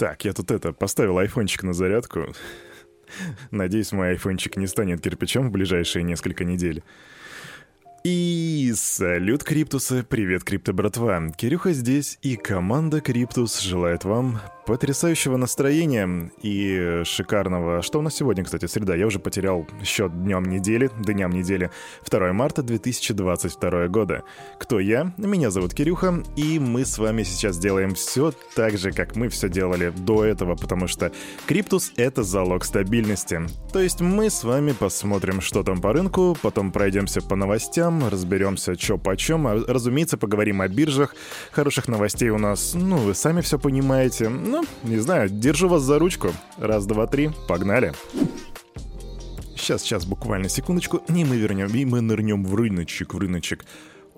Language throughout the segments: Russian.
Так, я тут это, поставил айфончик на зарядку. Надеюсь, мой айфончик не станет кирпичом в ближайшие несколько недель. И салют, Криптусы, привет, Крипто братва. Кирюха здесь, и команда Криптус желает вам потрясающего настроения и шикарного... Что у нас сегодня, кстати, среда? Я уже потерял счет днем недели, дням недели. 2 марта 2022 года. Кто я? Меня зовут Кирюха, и мы с вами сейчас делаем все так же, как мы все делали до этого, потому что Криптус — это залог стабильности. То есть мы с вами посмотрим, что там по рынку, потом пройдемся по новостям, разберемся, что почем, а, разумеется, поговорим о биржах. Хороших новостей у нас, ну, вы сами все понимаете. Ну, не знаю, держу вас за ручку. Раз, два, три, погнали. Сейчас, сейчас, буквально секундочку, и мы вернем, и мы нырнем в рыночек, в рыночек.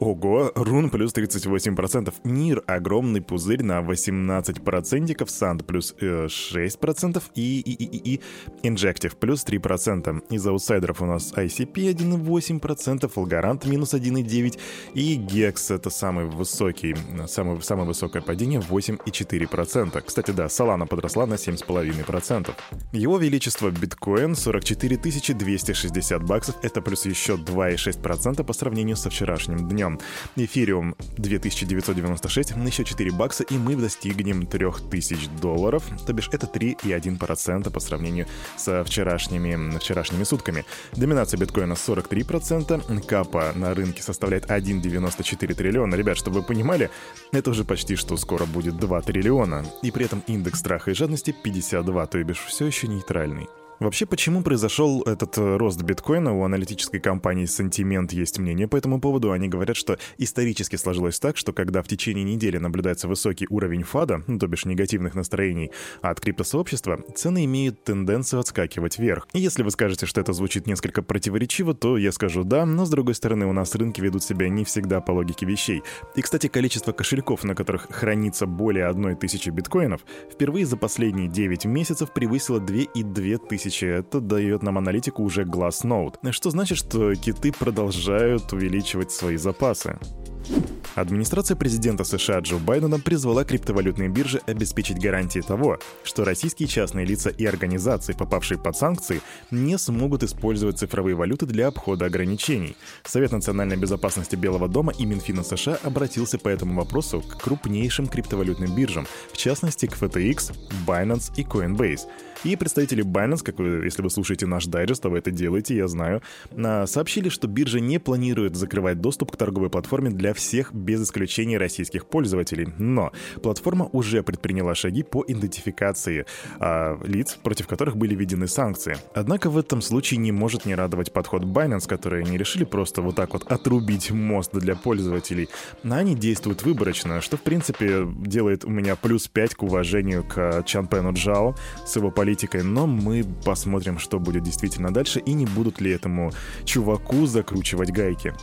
Ого, рун плюс 38%, Нир огромный пузырь на 18%, Санд плюс э, 6% и, и, и, и Injective плюс 3%. Из аутсайдеров у нас ICP 1,8%, Фолгарант минус 1,9% и Gex это самый высокий, самый, самое высокое падение 8,4%. Кстати, да, Solana подросла на 7,5%. Его величество биткоин 44 260 баксов, это плюс еще 2,6% по сравнению со вчерашним днем. Эфириум 2996, еще 4 бакса, и мы достигнем 3000 долларов, то бишь это 3,1% по сравнению со вчерашними, вчерашними сутками. Доминация биткоина 43%, капа на рынке составляет 1,94 триллиона. Ребят, чтобы вы понимали, это уже почти что скоро будет 2 триллиона. И при этом индекс страха и жадности 52, то бишь все еще нейтральный. Вообще, почему произошел этот э, рост биткоина? У аналитической компании Sentiment есть мнение по этому поводу. Они говорят, что исторически сложилось так, что когда в течение недели наблюдается высокий уровень фада, ну, то бишь негативных настроений, от криптосообщества, цены имеют тенденцию отскакивать вверх. И если вы скажете, что это звучит несколько противоречиво, то я скажу да, но с другой стороны у нас рынки ведут себя не всегда по логике вещей. И, кстати, количество кошельков, на которых хранится более одной тысячи биткоинов, впервые за последние 9 месяцев превысило 2,2 тысячи тысячи. Это дает нам аналитику уже Glassnode. Что значит, что киты продолжают увеличивать свои запасы. Администрация президента США Джо Байдена призвала криптовалютные биржи обеспечить гарантии того, что российские частные лица и организации, попавшие под санкции, не смогут использовать цифровые валюты для обхода ограничений. Совет национальной безопасности Белого дома и Минфина США обратился по этому вопросу к крупнейшим криптовалютным биржам, в частности к FTX, Binance и Coinbase. И представители Binance, как вы, если вы слушаете наш дайджест, а вы это делаете, я знаю, сообщили, что биржа не планирует закрывать доступ к торговой платформе для всех без исключения российских пользователей. Но платформа уже предприняла шаги по идентификации а, лиц, против которых были введены санкции. Однако в этом случае не может не радовать подход Binance, которые не решили просто вот так вот отрубить мост для пользователей. Но они действуют выборочно, что в принципе делает у меня плюс 5 к уважению к Чанпену Джао с его политикой, но мы посмотрим, что будет действительно дальше и не будут ли этому чуваку закручивать гайки.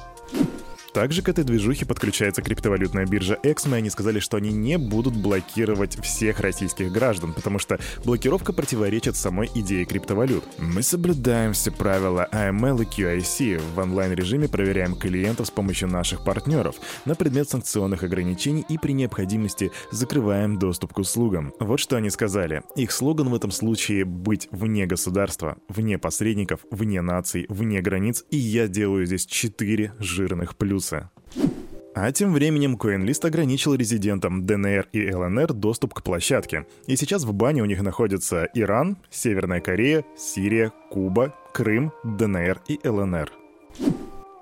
Также к этой движухе подключается криптовалютная биржа Exmo, и они сказали, что они не будут блокировать всех российских граждан, потому что блокировка противоречит самой идее криптовалют. Мы соблюдаем все правила AML и QIC. В онлайн-режиме проверяем клиентов с помощью наших партнеров на предмет санкционных ограничений и при необходимости закрываем доступ к услугам. Вот что они сказали. Их слоган в этом случае «быть вне государства, вне посредников, вне наций, вне границ», и я делаю здесь четыре жирных плюса плюсы. А тем временем CoinList ограничил резидентам ДНР и ЛНР доступ к площадке. И сейчас в бане у них находятся Иран, Северная Корея, Сирия, Куба, Крым, ДНР и ЛНР.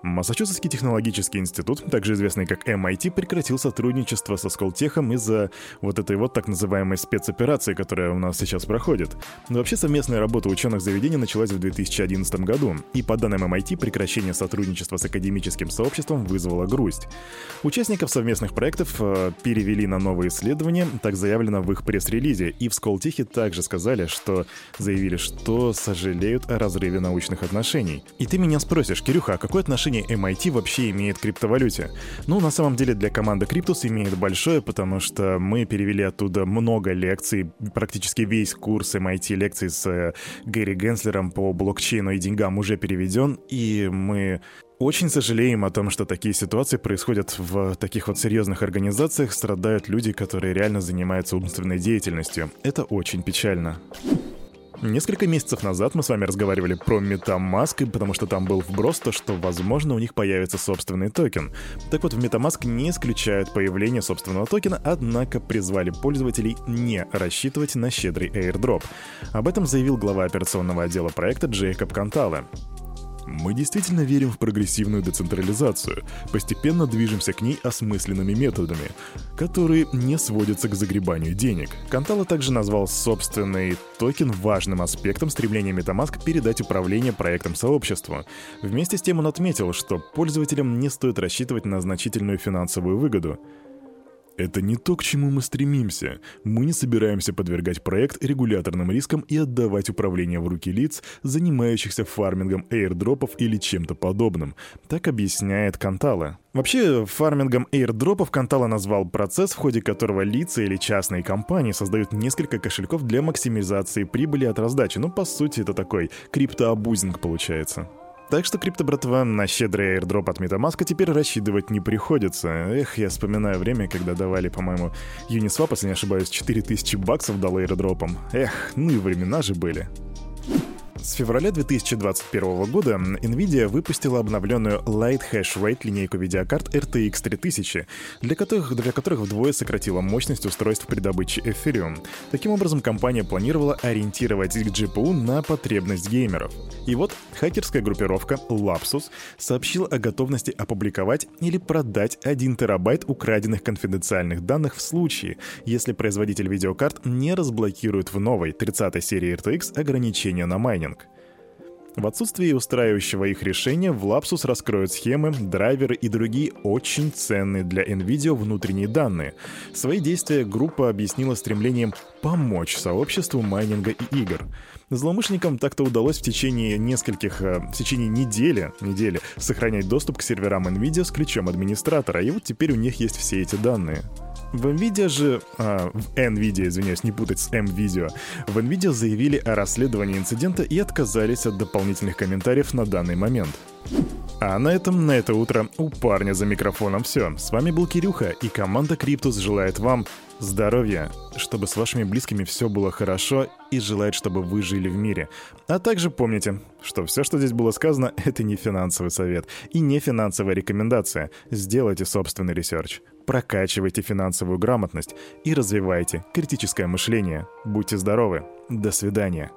Массачусетский технологический институт, также известный как MIT, прекратил сотрудничество со Сколтехом из-за вот этой вот так называемой спецоперации, которая у нас сейчас проходит. Но вообще совместная работа ученых заведений началась в 2011 году, и по данным MIT прекращение сотрудничества с академическим сообществом вызвало грусть. Участников совместных проектов э, перевели на новые исследования, так заявлено в их пресс-релизе, и в Сколтехе также сказали, что заявили, что сожалеют о разрыве научных отношений. И ты меня спросишь, Кирюха, а какое отношение отношение MIT вообще имеет к криптовалюте? Ну, на самом деле для команды Cryptus имеет большое, потому что мы перевели оттуда много лекций, практически весь курс MIT лекций с э, Гэри Генслером по блокчейну и деньгам уже переведен, и мы очень сожалеем о том, что такие ситуации происходят в таких вот серьезных организациях, страдают люди, которые реально занимаются умственной деятельностью. Это очень печально. Несколько месяцев назад мы с вами разговаривали про MetaMask, потому что там был вброс то, что, возможно, у них появится собственный токен. Так вот, в MetaMask не исключают появление собственного токена, однако призвали пользователей не рассчитывать на щедрый airdrop. Об этом заявил глава операционного отдела проекта Джейкоб Кантале. Мы действительно верим в прогрессивную децентрализацию, постепенно движемся к ней осмысленными методами, которые не сводятся к загребанию денег. Кантала также назвал собственный токен важным аспектом стремления MetaMask передать управление проектом сообществу. Вместе с тем он отметил, что пользователям не стоит рассчитывать на значительную финансовую выгоду. Это не то, к чему мы стремимся. Мы не собираемся подвергать проект регуляторным рискам и отдавать управление в руки лиц, занимающихся фармингом airdropов или чем-то подобным. Так объясняет Кантала. Вообще, фармингом airdrop ов Кантала назвал процесс, в ходе которого лица или частные компании создают несколько кошельков для максимизации прибыли от раздачи. Ну, по сути, это такой криптоабузинг получается. Так что, крипто братва, на щедрый airdrop от MetaMask теперь рассчитывать не приходится. Эх, я вспоминаю время, когда давали, по-моему, Uniswap, если не ошибаюсь, 4000 баксов дал airdrop ом. Эх, ну и времена же были. С февраля 2021 года NVIDIA выпустила обновленную Light Hash Rate линейку видеокарт RTX 3000, для которых, для которых вдвое сократила мощность устройств при добыче Ethereum. Таким образом, компания планировала ориентировать GPU на потребность геймеров. И вот хакерская группировка Lapsus сообщила о готовности опубликовать или продать 1 терабайт украденных конфиденциальных данных в случае, если производитель видеокарт не разблокирует в новой 30 серии RTX ограничения на майнинг. В отсутствии устраивающего их решения в Lapsus раскроют схемы, драйверы и другие очень ценные для NVIDIA внутренние данные. Свои действия группа объяснила стремлением помочь сообществу майнинга и игр. Злоумышленникам так-то удалось в течение нескольких, э, в течение недели, недели сохранять доступ к серверам NVIDIA с ключом администратора, и вот теперь у них есть все эти данные. В NVIDIA же... А, в NVIDIA, извиняюсь, не путать с M-Video. В NVIDIA заявили о расследовании инцидента и отказались от дополнительных комментариев на данный момент. А на этом, на это утро у парня за микрофоном все. С вами был Кирюха, и команда Криптус желает вам здоровья, чтобы с вашими близкими все было хорошо и желает, чтобы вы жили в мире. А также помните, что все, что здесь было сказано, это не финансовый совет и не финансовая рекомендация. Сделайте собственный research, прокачивайте финансовую грамотность и развивайте критическое мышление. Будьте здоровы. До свидания.